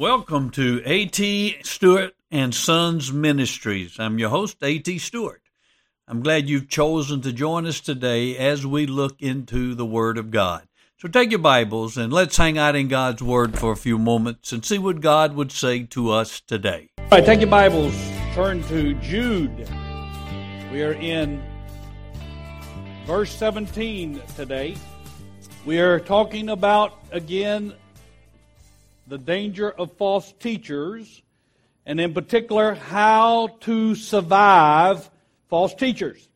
Welcome to A.T. Stewart and Sons Ministries. I'm your host, A.T. Stewart. I'm glad you've chosen to join us today as we look into the Word of God. So take your Bibles and let's hang out in God's Word for a few moments and see what God would say to us today. All right, take your Bibles, turn to Jude. We are in verse 17 today. We are talking about, again, the danger of false teachers, and in particular, how to survive false teachers.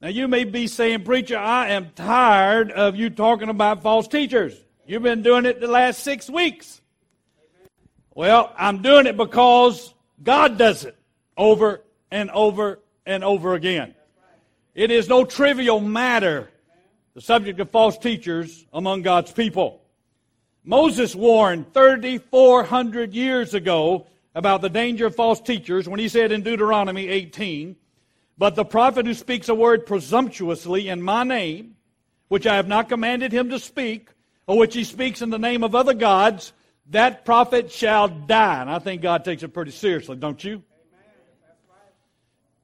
Now, you may be saying, Preacher, I am tired of you talking about false teachers. You've been doing it the last six weeks. Well, I'm doing it because God does it over and over and over again. It is no trivial matter, the subject of false teachers among God's people. Moses warned 3,400 years ago about the danger of false teachers when he said in Deuteronomy 18, But the prophet who speaks a word presumptuously in my name, which I have not commanded him to speak, or which he speaks in the name of other gods, that prophet shall die. And I think God takes it pretty seriously, don't you?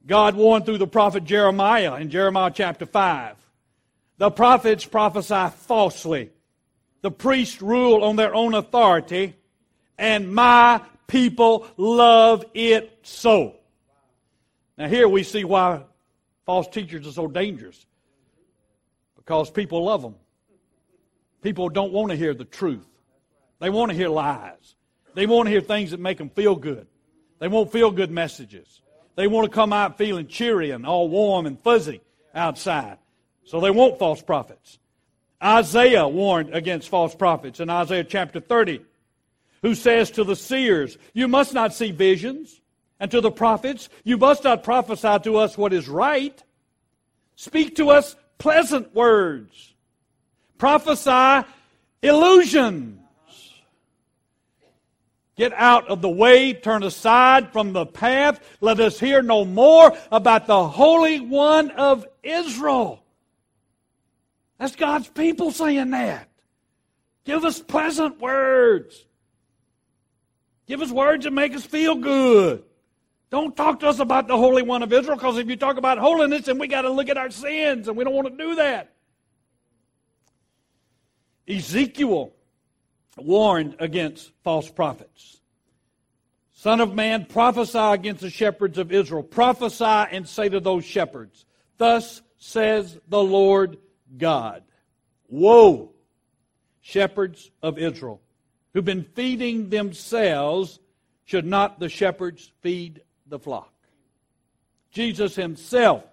God warned through the prophet Jeremiah in Jeremiah chapter 5. The prophets prophesy falsely the priests rule on their own authority, and my people love it so. Now, here we see why false teachers are so dangerous. Because people love them. People don't want to hear the truth, they want to hear lies. They want to hear things that make them feel good. They want feel good messages. They want to come out feeling cheery and all warm and fuzzy outside. So they want false prophets. Isaiah warned against false prophets in Isaiah chapter 30, who says to the seers, You must not see visions, and to the prophets, You must not prophesy to us what is right. Speak to us pleasant words. Prophesy illusions. Get out of the way, turn aside from the path. Let us hear no more about the Holy One of Israel. That's God's people saying that. Give us pleasant words. Give us words that make us feel good. Don't talk to us about the Holy One of Israel because if you talk about holiness, then we got to look at our sins, and we don't want to do that. Ezekiel warned against false prophets. Son of man, prophesy against the shepherds of Israel. Prophesy and say to those shepherds, Thus says the Lord God. Woe, shepherds of Israel, who've been feeding themselves, should not the shepherds feed the flock? Jesus himself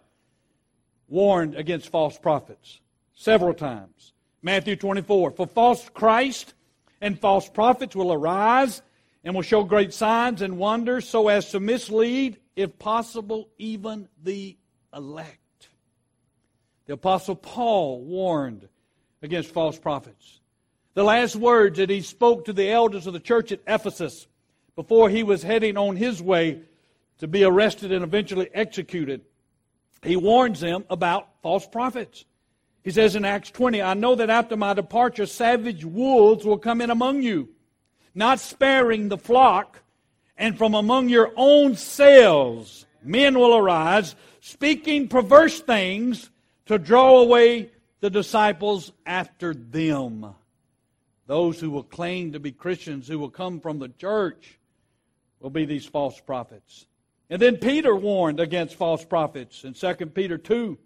warned against false prophets several times. Matthew 24, for false Christ and false prophets will arise and will show great signs and wonders so as to mislead, if possible, even the elect. The Apostle Paul warned against false prophets. The last words that he spoke to the elders of the church at Ephesus before he was heading on his way to be arrested and eventually executed, he warns them about false prophets. He says in Acts 20, I know that after my departure, savage wolves will come in among you, not sparing the flock, and from among your own selves men will arise, speaking perverse things to draw away the disciples after them. Those who will claim to be Christians, who will come from the church, will be these false prophets. And then Peter warned against false prophets in 2 Peter 2.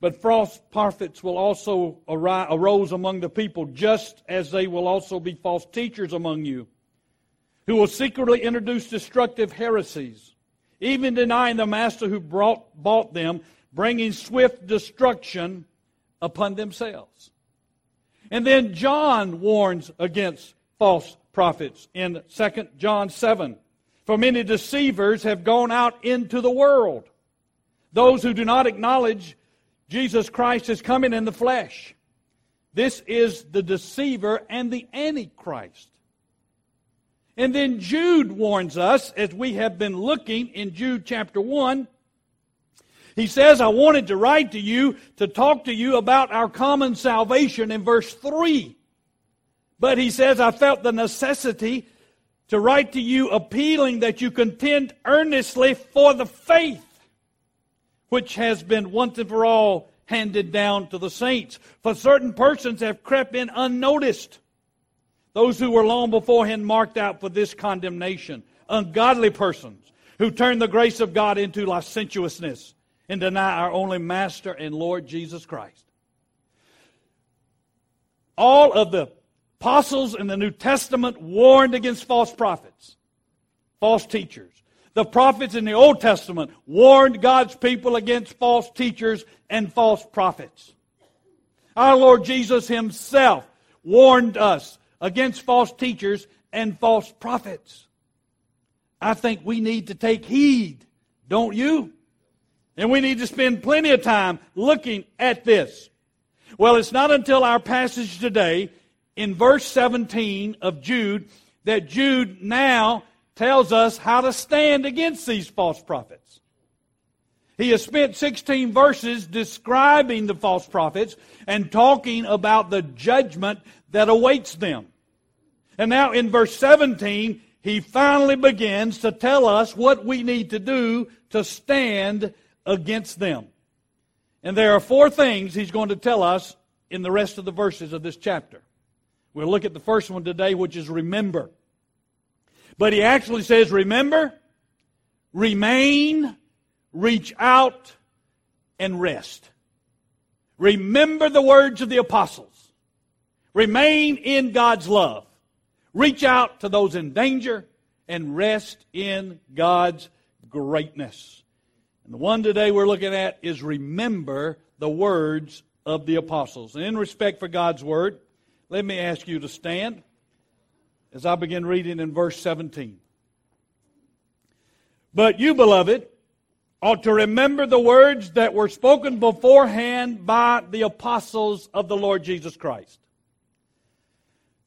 But false prophets will also arise, arose among the people, just as they will also be false teachers among you, who will secretly introduce destructive heresies, even denying the master who brought, bought them, bringing swift destruction upon themselves. And then John warns against false prophets in 2 John 7. For many deceivers have gone out into the world. Those who do not acknowledge Jesus Christ is coming in the flesh. This is the deceiver and the antichrist. And then Jude warns us, as we have been looking in Jude chapter 1, he says, I wanted to write to you to talk to you about our common salvation in verse 3. But he says, I felt the necessity to write to you appealing that you contend earnestly for the faith which has been once and for all handed down to the saints. For certain persons have crept in unnoticed. Those who were long beforehand marked out for this condemnation. Ungodly persons who turn the grace of God into licentiousness and deny our only Master and Lord Jesus Christ. All of the apostles in the New Testament warned against false prophets, false teachers. The prophets in the Old Testament warned God's people against false teachers and false prophets. Our Lord Jesus Himself warned us against false teachers and false prophets. I think we need to take heed, don't you? And we need to spend plenty of time looking at this. Well, it's not until our passage today in verse 17 of Jude that Jude now tells us how to stand against these false prophets. He has spent 16 verses describing the false prophets and talking about the judgment that awaits them. And now in verse 17, he finally begins to tell us what we need to do to stand against them. And there are four things he's going to tell us in the rest of the verses of this chapter. We'll look at the first one today, which is remember. But he actually says, remember, remain, reach out, and rest. Remember the words of the apostles. Remain in God's love. Reach out to those in danger and rest in God's greatness. And the one today we're looking at is remember the words of the apostles. And in respect for God's word, let me ask you to stand as I begin reading in verse 17. But you, beloved, ought to remember the words that were spoken beforehand by the apostles of the Lord Jesus Christ.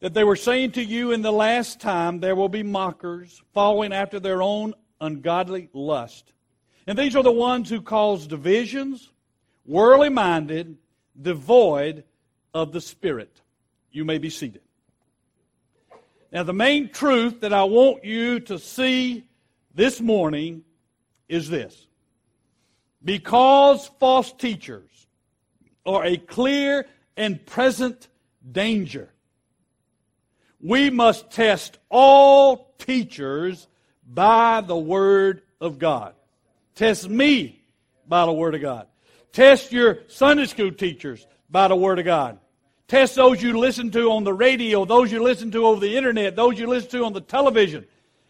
That they were saying to you in the last time there will be mockers following after their own ungodly lust. And these are the ones who cause divisions, worldly minded, devoid of the Spirit. You may be seated. Now, the main truth that I want you to see this morning is this. Because false teachers are a clear and present danger, we must test all teachers by the Word of God. Test me by the Word of God. Test your Sunday school teachers by the Word of God. Test those you listen to on the radio, those you listen to over the internet, those you listen to on the television.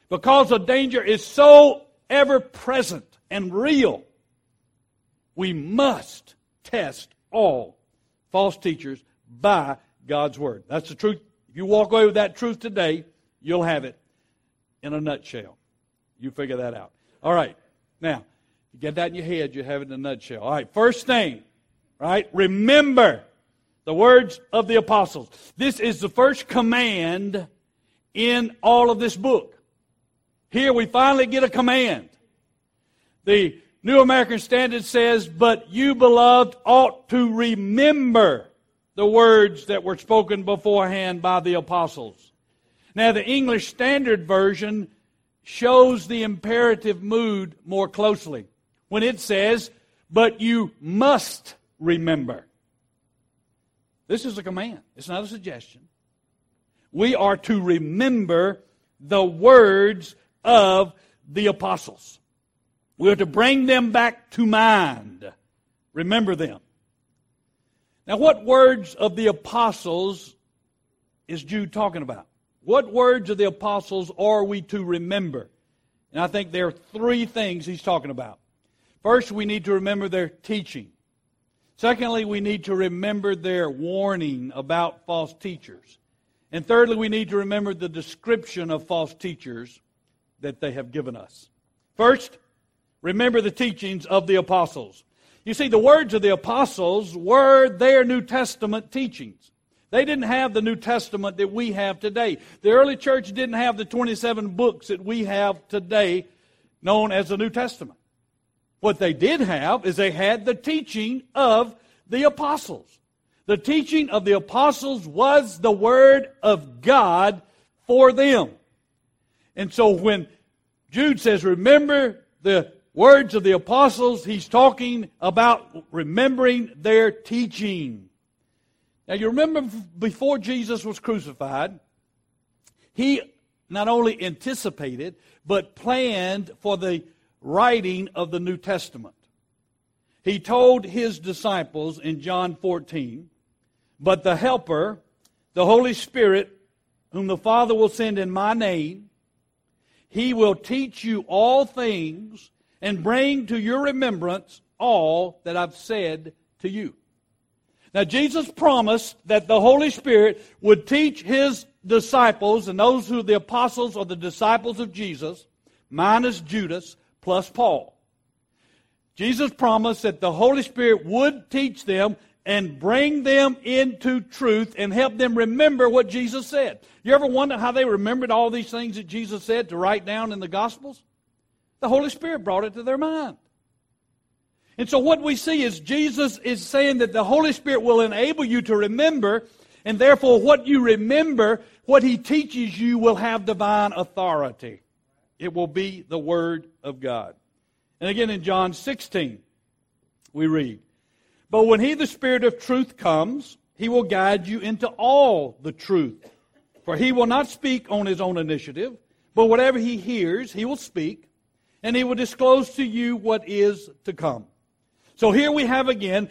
Because the danger is so ever present and real, we must test all false teachers by God's Word. That's the truth. If you walk away with that truth today, you'll have it in a nutshell. You figure that out. All right. Now, you get that in your head, you have it in a nutshell. All right. First thing, right? Remember the words of the apostles. This is the first command in all of this book. Here we finally get a command. The New American Standard says, But you, beloved, ought to remember the words that were spoken beforehand by the apostles. Now, the English Standard Version shows the imperative mood more closely when it says, But you must remember. This is a command, it's not a suggestion. We are to remember the words of the apostles. We are to bring them back to mind. Remember them. Now, what words of the apostles is Jude talking about? What words of the apostles are we to remember? And I think there are three things he's talking about. First, we need to remember their teaching. Secondly, we need to remember their warning about false teachers. And thirdly, we need to remember the description of false teachers that they have given us. First, remember the teachings of the apostles. You see, the words of the apostles were their New Testament teachings. They didn't have the New Testament that we have today. The early church didn't have the 27 books that we have today known as the New Testament. What they did have is they had the teaching of the apostles. The teaching of the apostles was the Word of God for them. And so when Jude says, remember the words of the apostles, he's talking about remembering their teaching. Now you remember before Jesus was crucified, he not only anticipated, but planned for the writing of the New Testament. He told his disciples in John 14, But the Helper, the Holy Spirit, whom the Father will send in my name, he will teach you all things and bring to your remembrance all that I've said to you. Now, Jesus promised that the Holy Spirit would teach his disciples and those who the apostles or the disciples of Jesus, minus Judas, plus Paul. Jesus promised that the Holy Spirit would teach them and bring them into truth and help them remember what Jesus said. You ever wonder how they remembered all these things that Jesus said to write down in the Gospels? The Holy Spirit brought it to their mind. And so what we see is Jesus is saying that the Holy Spirit will enable you to remember, and therefore what you remember, what He teaches you, will have divine authority. It will be the Word of God. And again in John 16, we read, But when He, the Spirit of truth, comes, He will guide you into all the truth. For He will not speak on His own initiative, but whatever He hears, He will speak, and He will disclose to you what is to come. So here we have again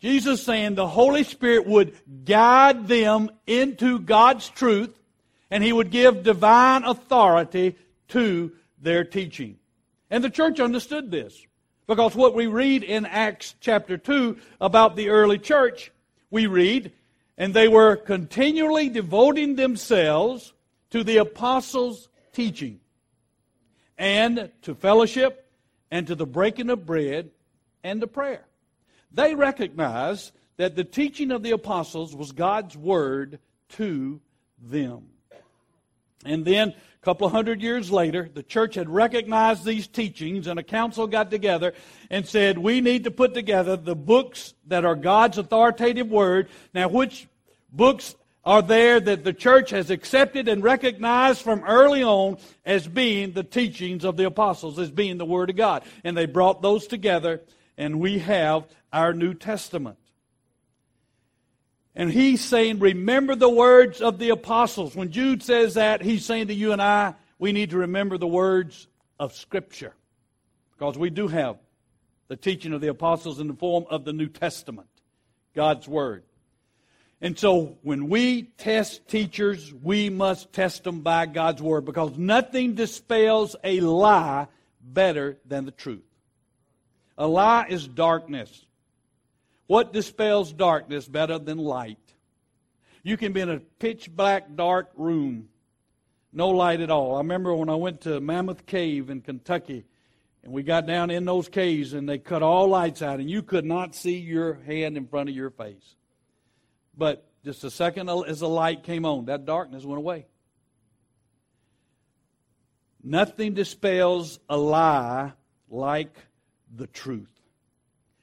Jesus saying the Holy Spirit would guide them into God's truth and He would give divine authority to their teaching. And the church understood this. Because what we read in Acts chapter 2 about the early church, we read, and they were continually devoting themselves to the apostles' teaching, and to fellowship, and to the breaking of bread, and to prayer. They recognized that the teaching of the apostles was God's word to them. And then couple of hundred years later, the church had recognized these teachings, and a council got together and said, We need to put together the books that are God's authoritative word. Now, which books are there that the church has accepted and recognized from early on as being the teachings of the apostles, as being the Word of God? And they brought those together, and we have our New Testament. And he's saying, remember the words of the apostles. When Jude says that, he's saying to you and I, we need to remember the words of Scripture. Because we do have the teaching of the apostles in the form of the New Testament, God's Word. And so when we test teachers, we must test them by God's Word because nothing dispels a lie better than the truth. A lie is darkness. What dispels darkness better than light? You can be in a pitch black, dark room, no light at all. I remember when I went to Mammoth Cave in Kentucky, and we got down in those caves, and they cut all lights out, and you could not see your hand in front of your face. But just a second as the light came on, that darkness went away. Nothing dispels a lie like the truth.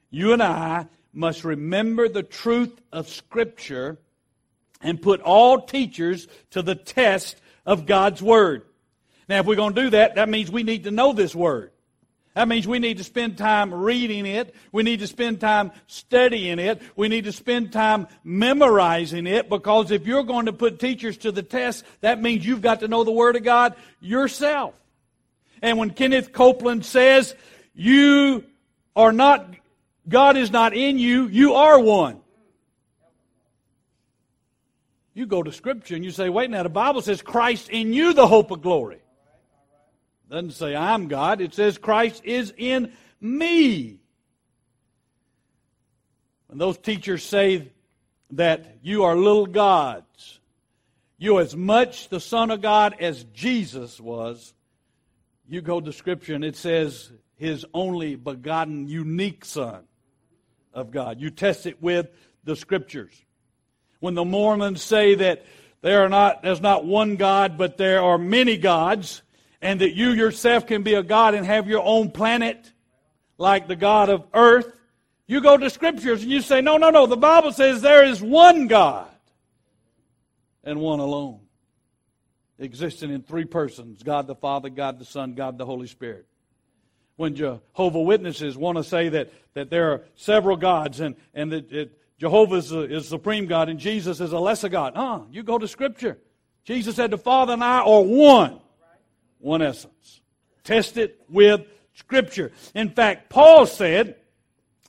You and I must remember the truth of Scripture and put all teachers to the test of God's Word. Now, if we're going to do that, that means we need to know this Word. That means we need to spend time reading it. We need to spend time studying it. We need to spend time memorizing it because if you're going to put teachers to the test, that means you've got to know the Word of God yourself. And when Kenneth Copeland says, you are not God is not in you, you are one. You go to Scripture and you say, wait now, the Bible says Christ in you, the hope of glory. It doesn't say I'm God, it says Christ is in me. When those teachers say that you are little gods, you as much the Son of God as Jesus was, you go to Scripture and it says his only begotten, unique Son of God. You test it with the scriptures. When the Mormons say that there are not, there's not one God, but there are many gods, and that you yourself can be a God and have your own planet, like the God of earth, you go to scriptures and you say, no, no, no, the Bible says there is one God and one alone. existing in three persons God the Father, God the Son, God the Holy Spirit. When Jehovah Witnesses want to say that, that there are several gods and, and that Jehovah is, is supreme God and Jesus is a lesser God. Huh? You go to Scripture. Jesus said the Father and I are one. One essence. Test it with Scripture. In fact, Paul said,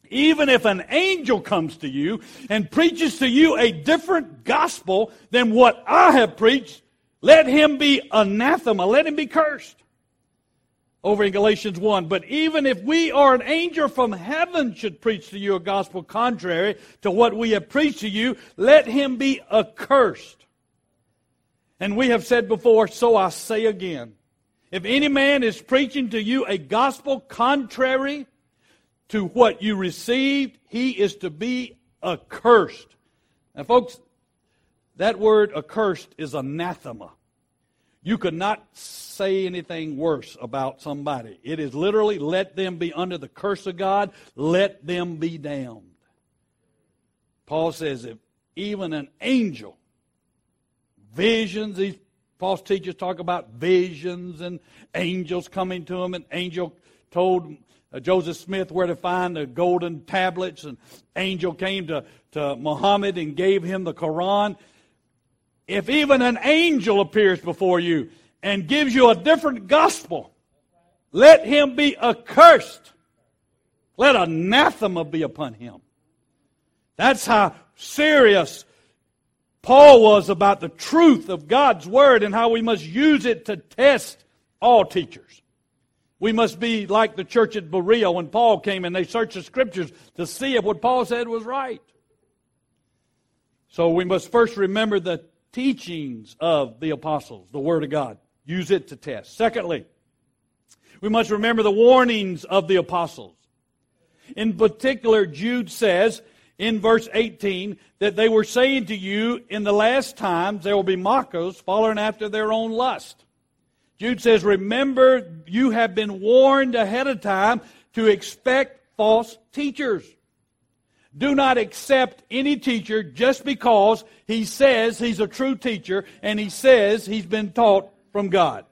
even if an angel comes to you and preaches to you a different gospel than what I have preached, let him be anathema, let him be cursed. Over in Galatians 1. But even if we or an angel from heaven should preach to you a gospel contrary to what we have preached to you, let him be accursed. And we have said before, so I say again. If any man is preaching to you a gospel contrary to what you received, he is to be accursed. Now, folks, that word accursed is anathema. You could not say anything worse about somebody. It is literally let them be under the curse of God, let them be damned. Paul says if even an angel, visions, these false teachers talk about visions and angels coming to them, and angel told uh, Joseph Smith where to find the golden tablets, and angel came to, to Muhammad and gave him the Quran. If even an angel appears before you and gives you a different gospel, let him be accursed. Let anathema be upon him. That's how serious Paul was about the truth of God's Word and how we must use it to test all teachers. We must be like the church at Berea when Paul came and they searched the scriptures to see if what Paul said was right. So we must first remember the teachings of the apostles, the Word of God. Use it to test. Secondly, we must remember the warnings of the apostles. In particular, Jude says in verse 18 that they were saying to you, in the last times there will be mockers following after their own lust. Jude says, Remember, you have been warned ahead of time to expect false teachers. Do not accept any teacher just because he says he's a true teacher and he says he's been taught from God.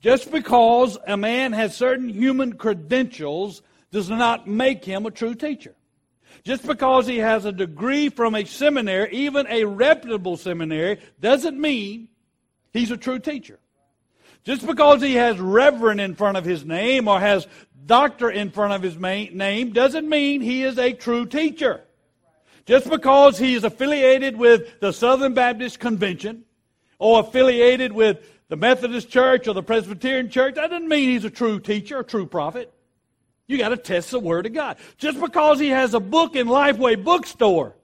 Just because a man has certain human credentials does not make him a true teacher. Just because he has a degree from a seminary, even a reputable seminary, doesn't mean he's a true teacher. Just because he has reverend in front of his name or has doctor in front of his name doesn't mean he is a true teacher. Just because he is affiliated with the Southern Baptist Convention or affiliated with the Methodist Church or the Presbyterian Church, that doesn't mean he's a true teacher, a true prophet. You got to test the Word of God. Just because he has a book in Lifeway bookstore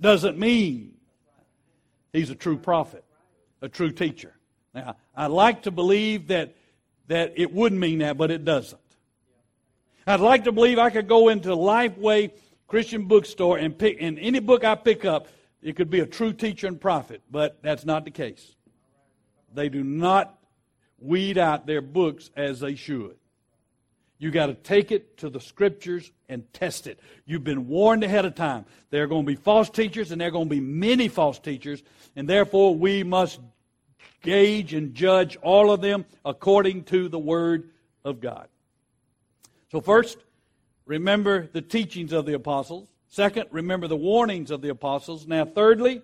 doesn't mean he's a true prophet, a true teacher. Now, I'd like to believe that, that it would mean that, but it doesn't. I'd like to believe I could go into Lifeway Christian bookstore and pick, and any book I pick up, it could be a true teacher and prophet, but that's not the case. They do not weed out their books as they should. You got to take it to the scriptures and test it. You've been warned ahead of time. There are going to be false teachers and there are going to be many false teachers, and therefore we must gauge and judge all of them according to the Word of God. So, first, remember the teachings of the apostles. Second, remember the warnings of the apostles. Now, thirdly,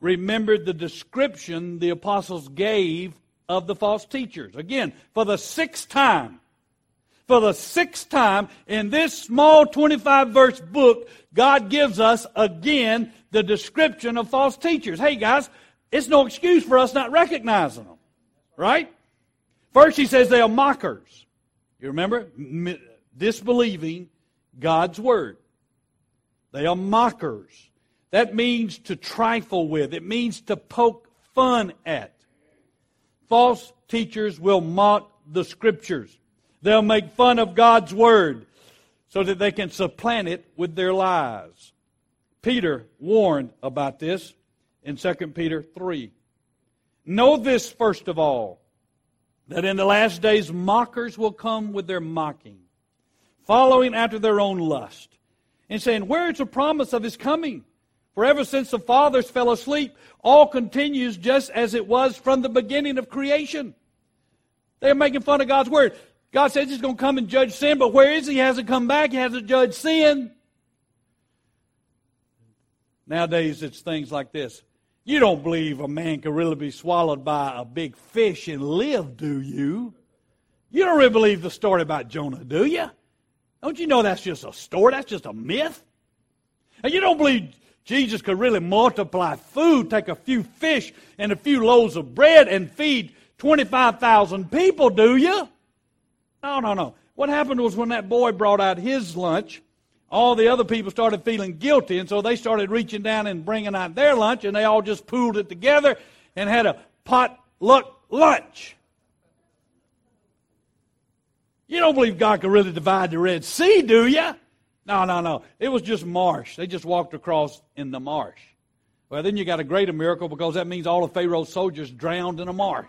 remember the description the apostles gave of the false teachers. Again, for the sixth time, for the sixth time in this small 25 verse book, God gives us again the description of false teachers. Hey guys, it's no excuse for us not recognizing them. Right? First, he says they are mockers. You remember? Disbelieving God's word. They are mockers. That means to trifle with, it means to poke fun at. False teachers will mock the scriptures. They'll make fun of God's word so that they can supplant it with their lies. Peter warned about this in 2 Peter 3. Know this first of all, that in the last days mockers will come with their mocking, following after their own lust, and saying, Where is the promise of his coming? For ever since the fathers fell asleep, all continues just as it was from the beginning of creation. They're making fun of God's word. God says he's going to come and judge sin, but where is he? He hasn't come back. He hasn't judged sin. Nowadays, it's things like this. You don't believe a man can really be swallowed by a big fish and live, do you? You don't really believe the story about Jonah, do you? Don't you know that's just a story? That's just a myth? And you don't believe Jesus could really multiply food, take a few fish and a few loaves of bread and feed 25,000 people, do you? No, no, no. What happened was when that boy brought out his lunch, all the other people started feeling guilty, and so they started reaching down and bringing out their lunch, and they all just pooled it together and had a potluck lunch. You don't believe God could really divide the Red Sea, do you? No, no, no. It was just marsh. They just walked across in the marsh. Well, then you got a greater miracle because that means all of Pharaoh's soldiers drowned in a marsh.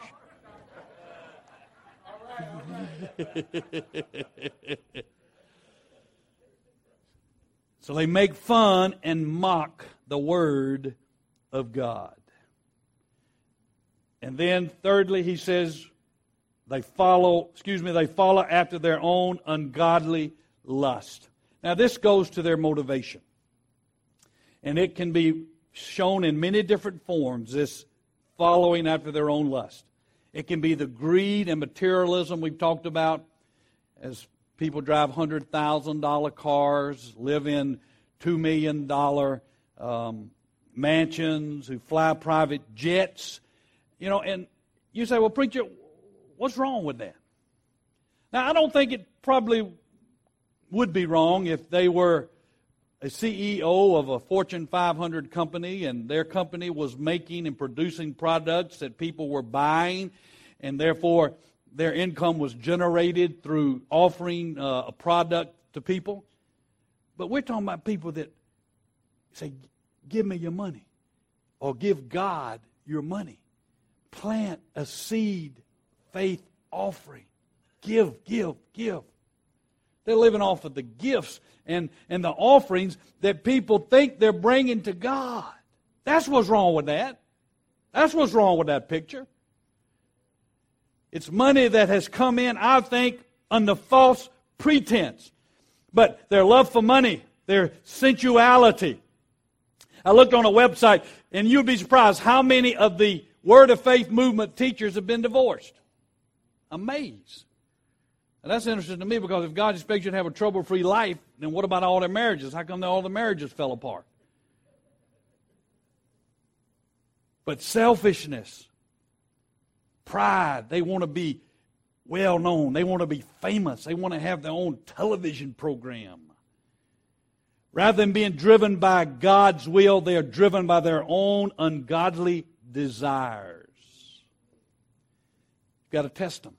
so they make fun and mock the word of God. And then, thirdly, he says, they follow, excuse me, they follow after their own ungodly lust. Now, this goes to their motivation. And it can be shown in many different forms, this following after their own lust. It can be the greed and materialism we've talked about as people drive $100,000 cars, live in $2 million um, mansions, who fly private jets. You know, and you say, well, preacher, what's wrong with that? Now, I don't think it probably would be wrong if they were a CEO of a Fortune 500 company and their company was making and producing products that people were buying, and therefore their income was generated through offering uh, a product to people. But we're talking about people that say, Give me your money, or give God your money. Plant a seed faith offering. Give, give, give. They're living off of the gifts and, and the offerings that people think they're bringing to God. That's what's wrong with that. That's what's wrong with that picture. It's money that has come in, I think, under false pretense. But their love for money, their sensuality. I looked on a website, and you'd be surprised how many of the Word of Faith movement teachers have been divorced. Amazed. And that's interesting to me because if God expects you to have a trouble free life, then what about all their marriages? How come all the marriages fell apart? But selfishness, pride, they want to be well known, they want to be famous, they want to have their own television program. Rather than being driven by God's will, they are driven by their own ungodly desires. You've got to test them.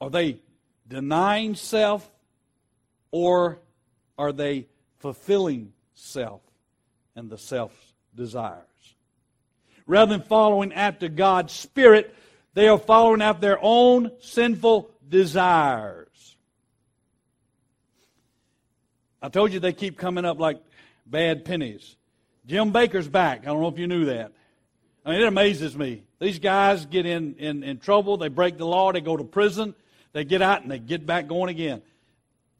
Are they denying self or are they fulfilling self and the self's desires? Rather than following after God's Spirit, they are following after their own sinful desires. I told you they keep coming up like bad pennies. Jim Bakker's back. I don't know if you knew that. I mean, it amazes me. These guys get in, in, in trouble, they break the law, they go to prison, they get out and they get back going again.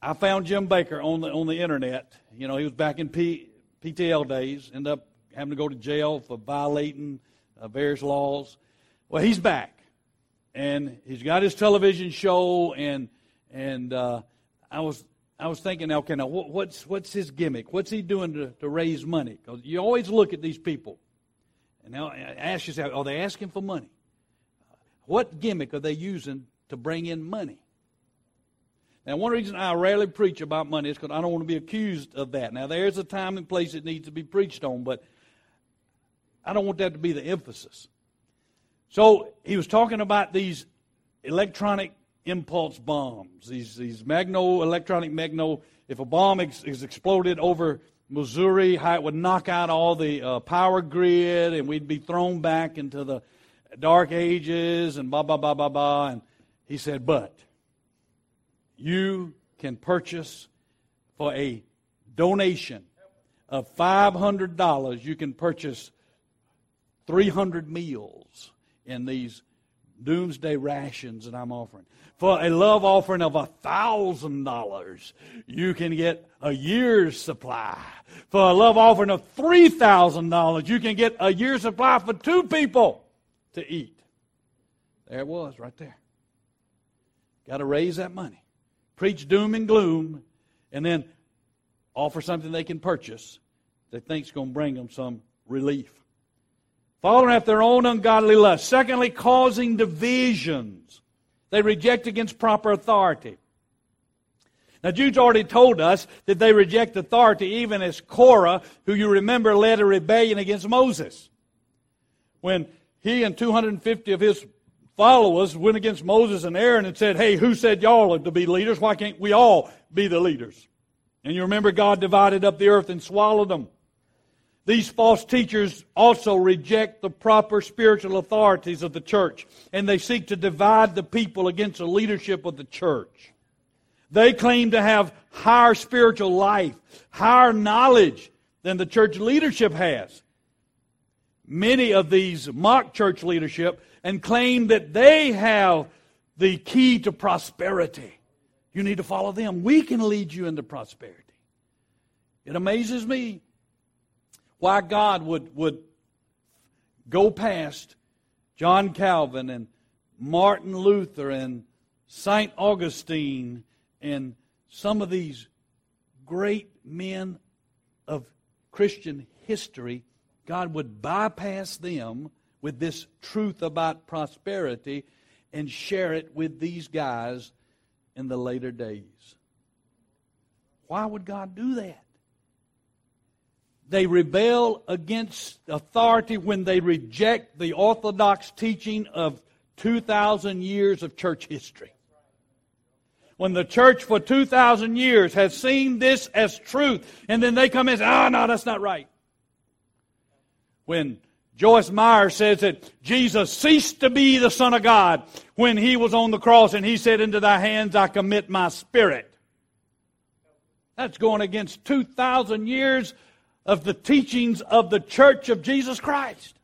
I found Jim Bakker on the on the internet. You know, he was back in P, PTL days, ended up having to go to jail for violating uh, various laws. Well, he's back, and he's got his television show, and and uh, I was I was thinking, okay, now what's what's his gimmick? What's he doing to, to raise money? Because you always look at these people and now ask yourself, are they asking for money? What gimmick are they using to bring in money? Now, one reason I rarely preach about money is because I don't want to be accused of that. Now, there's a time and place it needs to be preached on, but I don't want that to be the emphasis. So, he was talking about these electronic impulse bombs, these, these magno, electronic magno. If a bomb is, is exploded over Missouri, how it would knock out all the uh, power grid, and we'd be thrown back into the dark ages, and blah, blah, blah, blah, blah. And he said, But you can purchase for a donation of $500, you can purchase 300 meals in these doomsday rations that I'm offering. For a love offering of $1,000, you can get a year's supply. For a love offering of $3,000, you can get a year's supply for two people to eat. There it was, right there. Got to raise that money. Preach doom and gloom, and then offer something they can purchase they think's going to bring them some relief. Following after their own ungodly lust. Secondly, causing divisions. They reject against proper authority. Now, Jude's already told us that they reject authority, even as Korah, who you remember led a rebellion against Moses. When he and 250 of his followers went against Moses and Aaron and said, Hey, who said y'all are to be leaders? Why can't we all be the leaders? And you remember God divided up the earth and swallowed them. These false teachers also reject the proper spiritual authorities of the church, and they seek to divide the people against the leadership of the church. They claim to have higher spiritual life, higher knowledge than the church leadership has. Many of these mock church leadership and claim that they have the key to prosperity. You need to follow them. We can lead you into prosperity. It amazes me why God would, would go past John Calvin and Martin Luther and St. Augustine and some of these great men of Christian history, God would bypass them with this truth about prosperity and share it with these guys in the later days. Why would God do that? They rebel against authority when they reject the orthodox teaching of 2,000 years of church history. When the church for 2,000 years has seen this as truth, and then they come in and say, oh, no, that's not right. When Joyce Meyer says that Jesus ceased to be the Son of God when he was on the cross and he said, Into thy hands I commit my spirit. That's going against 2,000 years of the teachings of the church of Jesus Christ.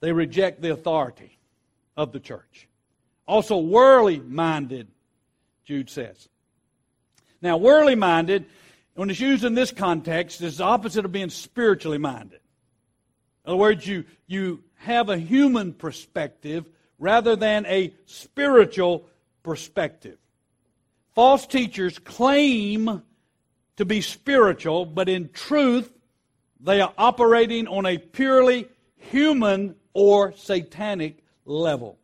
They reject the authority of the church. Also, worldly minded, Jude says. Now, worldly minded, when it's used in this context, is the opposite of being spiritually minded. In other words, you, you have a human perspective rather than a spiritual perspective. False teachers claim to be spiritual, but in truth, they are operating on a purely human or satanic level.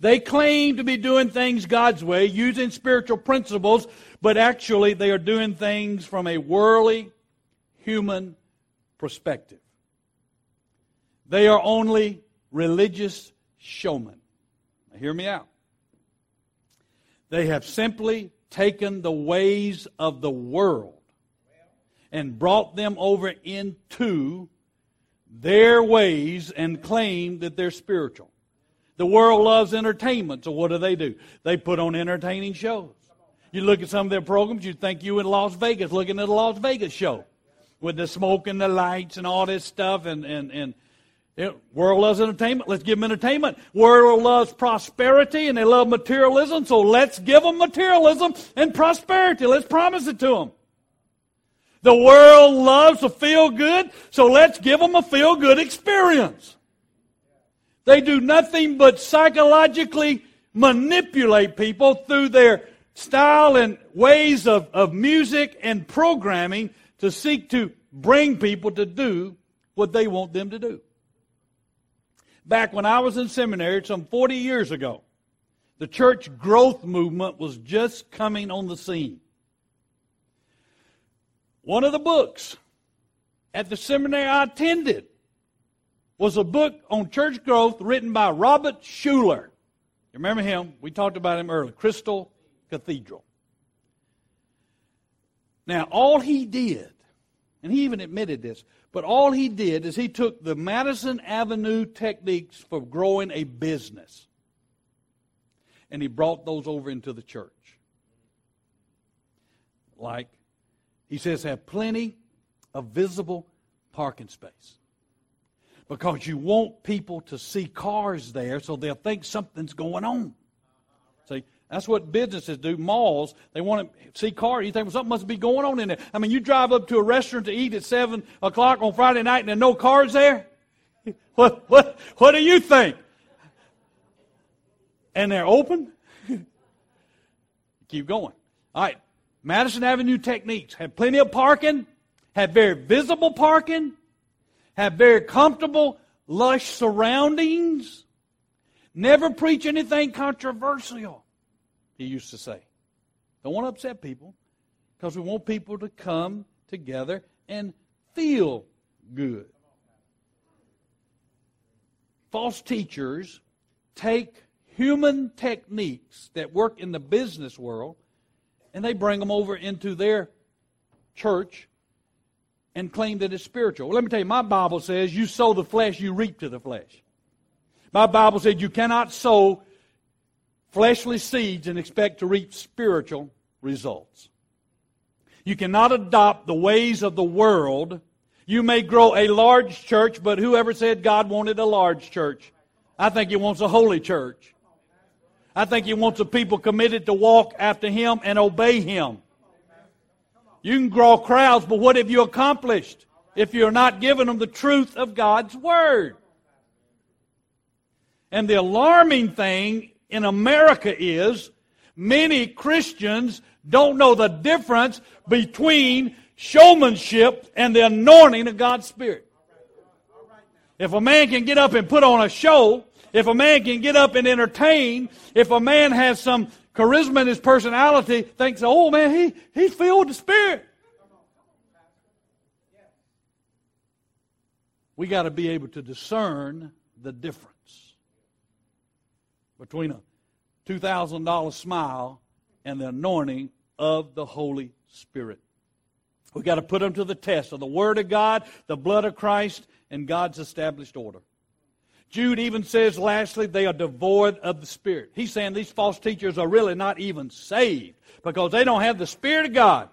They claim to be doing things God's way, using spiritual principles, but actually they are doing things from a worldly, human perspective. They are only religious showmen. Now, hear me out. They have simply taken the ways of the world and brought them over into their ways and claim that they're spiritual. The world loves entertainment, so what do they do? They put on entertaining shows. You look at some of their programs, you think you in Las Vegas looking at a Las Vegas show with the smoke and the lights and all this stuff and, and, and yeah, world loves entertainment. Let's give them entertainment. World loves prosperity and they love materialism. So let's give them materialism and prosperity. Let's promise it to them. The world loves to feel good. So let's give them a feel good experience. They do nothing but psychologically manipulate people through their style and ways of, of music and programming to seek to bring people to do what they want them to do back when I was in seminary some 40 years ago. The church growth movement was just coming on the scene. One of the books at the seminary I attended was a book on church growth written by Robert Schuller. You remember him? We talked about him earlier. Crystal Cathedral. Now, all he did, and he even admitted this, but all he did is he took the Madison Avenue techniques for growing a business and he brought those over into the church. like, he says, have plenty of visible parking space. Because you want people to see cars there so they'll think something's going on. That's what businesses do. Malls, they want to see cars. You think, well, something must be going on in there. I mean, you drive up to a restaurant to eat at 7 o'clock on Friday night and there are no cars there? What, what, what do you think? And they're open? Keep going. All right. Madison Avenue techniques have plenty of parking, have very visible parking, have very comfortable, lush surroundings, never preach anything controversial, he used to say. Don't want to upset people because we want people to come together and feel good. False teachers take human techniques that work in the business world and they bring them over into their church and claim that it's spiritual. Well, let me tell you, my Bible says you sow the flesh, you reap to the flesh. My Bible said you cannot sow fleshly seeds and expect to reap spiritual results. You cannot adopt the ways of the world. You may grow a large church, but whoever said God wanted a large church? I think He wants a holy church. I think He wants a people committed to walk after Him and obey Him. You can grow crowds, but what have you accomplished if you're not giving them the truth of God's Word? And the alarming thing in America is many Christians don't know the difference between showmanship and the anointing of God's Spirit. If a man can get up and put on a show, if a man can get up and entertain, if a man has some charisma in his personality, thinks, oh man, he, he's filled with the Spirit. We got to be able to discern the difference between a $2,000 smile and the anointing of the Holy Spirit. We've got to put them to the test of the Word of God, the blood of Christ, and God's established order. Jude even says, lastly, they are devoid of the Spirit. He's saying these false teachers are really not even saved because they don't have the Spirit of God.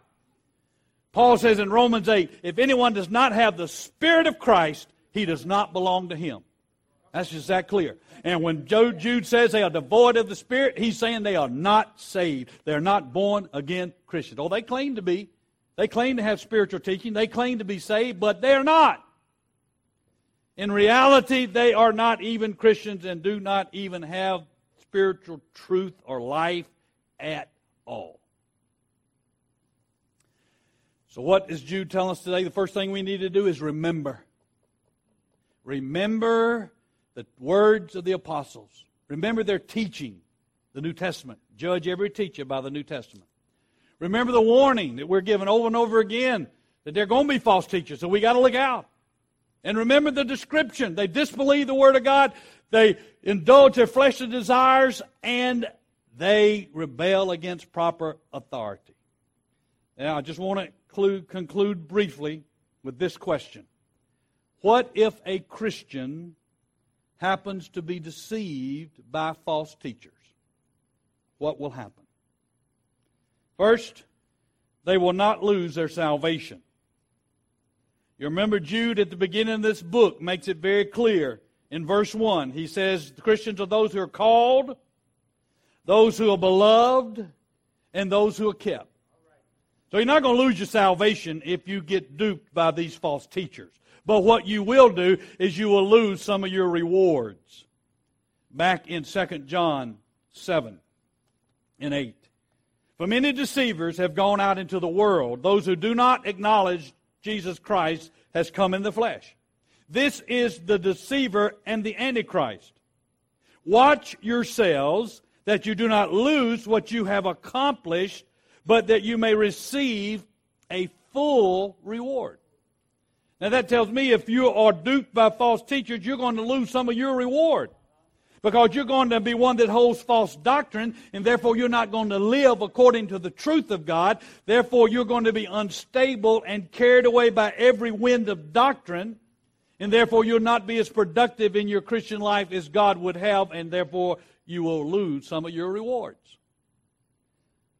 Paul says in Romans 8, if anyone does not have the Spirit of Christ, he does not belong to him. That's just that clear. And when Jude says they are devoid of the Spirit, he's saying they are not saved. They're not born again Christians. Oh, they claim to be. They claim to have spiritual teaching. They claim to be saved, but they're not. In reality, they are not even Christians and do not even have spiritual truth or life at all. So, what is Jude telling us today? The first thing we need to do is remember. Remember the words of the apostles. Remember their teaching, the New Testament. Judge every teacher by the New Testament. Remember the warning that we're given over and over again that there are going to be false teachers, so we got to look out. And remember the description. They disbelieve the Word of God, they indulge their fleshly desires, and they rebel against proper authority. Now, I just want to conclude, conclude briefly with this question What if a Christian happens to be deceived by false teachers? What will happen? First, they will not lose their salvation. You remember Jude at the beginning of this book makes it very clear. In verse 1, he says, The Christians are those who are called, those who are beloved, and those who are kept. So you're not going to lose your salvation if you get duped by these false teachers. But what you will do is you will lose some of your rewards. Back in 2 John 7 and 8. For many deceivers have gone out into the world, those who do not acknowledge Jesus Christ has come in the flesh. This is the deceiver and the antichrist. Watch yourselves that you do not lose what you have accomplished, but that you may receive a full reward. Now that tells me if you are duped by false teachers, you're going to lose some of your reward because you're going to be one that holds false doctrine, and therefore you're not going to live according to the truth of God. Therefore, you're going to be unstable and carried away by every wind of doctrine, and therefore you'll not be as productive in your Christian life as God would have, and therefore you will lose some of your rewards.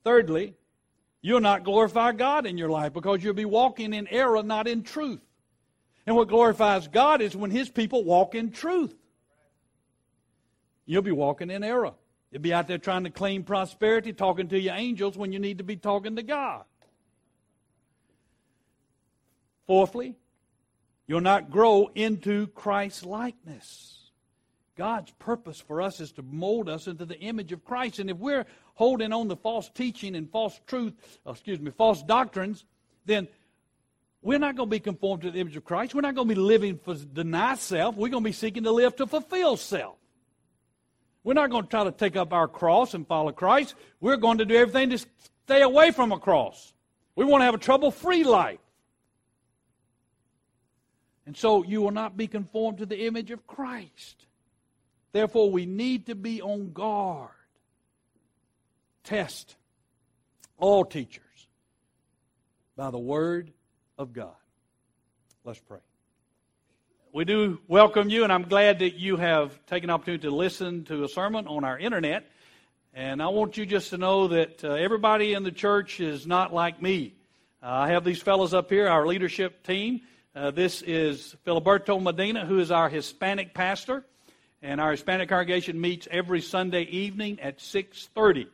Thirdly, You'll not glorify God in your life because you'll be walking in error, not in truth. And what glorifies God is when His people walk in truth. You'll be walking in error. You'll be out there trying to claim prosperity, talking to your angels when you need to be talking to God. Fourthly, you'll not grow into Christ's likeness. God's purpose for us is to mold us into the image of Christ. And if we're holding on to false teaching and false truth, oh, excuse me, false doctrines, then we're not going to be conformed to the image of Christ. We're not going to be living for deny self. We're going to be seeking to live to fulfill self. We're not going to try to take up our cross and follow Christ. We're going to do everything to stay away from a cross. We want to have a trouble free life. And so you will not be conformed to the image of Christ. Therefore, we need to be on guard. Test all teachers by the Word of God. Let's pray. We do welcome you, and I'm glad that you have taken opportunity to listen to a sermon on our internet. And I want you just to know that uh, everybody in the church is not like me. Uh, I have these fellows up here, our leadership team. Uh, this is Filiberto Medina, who is our Hispanic pastor, and our Hispanic congregation meets every Sunday evening at 6:30.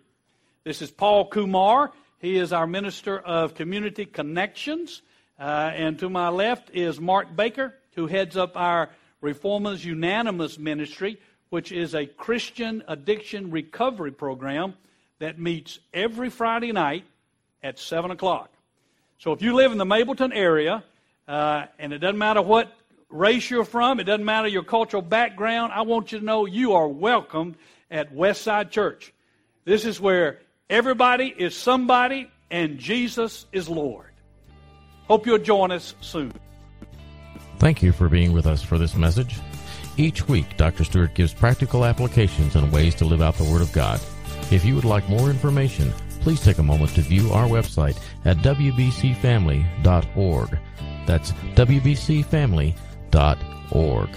This is Paul Kumar. He is our minister of community connections, uh, and to my left is Mark Baker who heads up our Reformers Unanimous Ministry, which is a Christian addiction recovery program that meets every Friday night at 7 o'clock. So if you live in the Mableton area, uh, and it doesn't matter what race you're from, it doesn't matter your cultural background, I want you to know you are welcome at Westside Church. This is where everybody is somebody and Jesus is Lord. Hope you'll join us soon. Thank you for being with us for this message. Each week, Dr. Stewart gives practical applications and ways to live out the Word of God. If you would like more information, please take a moment to view our website at wbcfamily.org. That's wbcfamily.org org.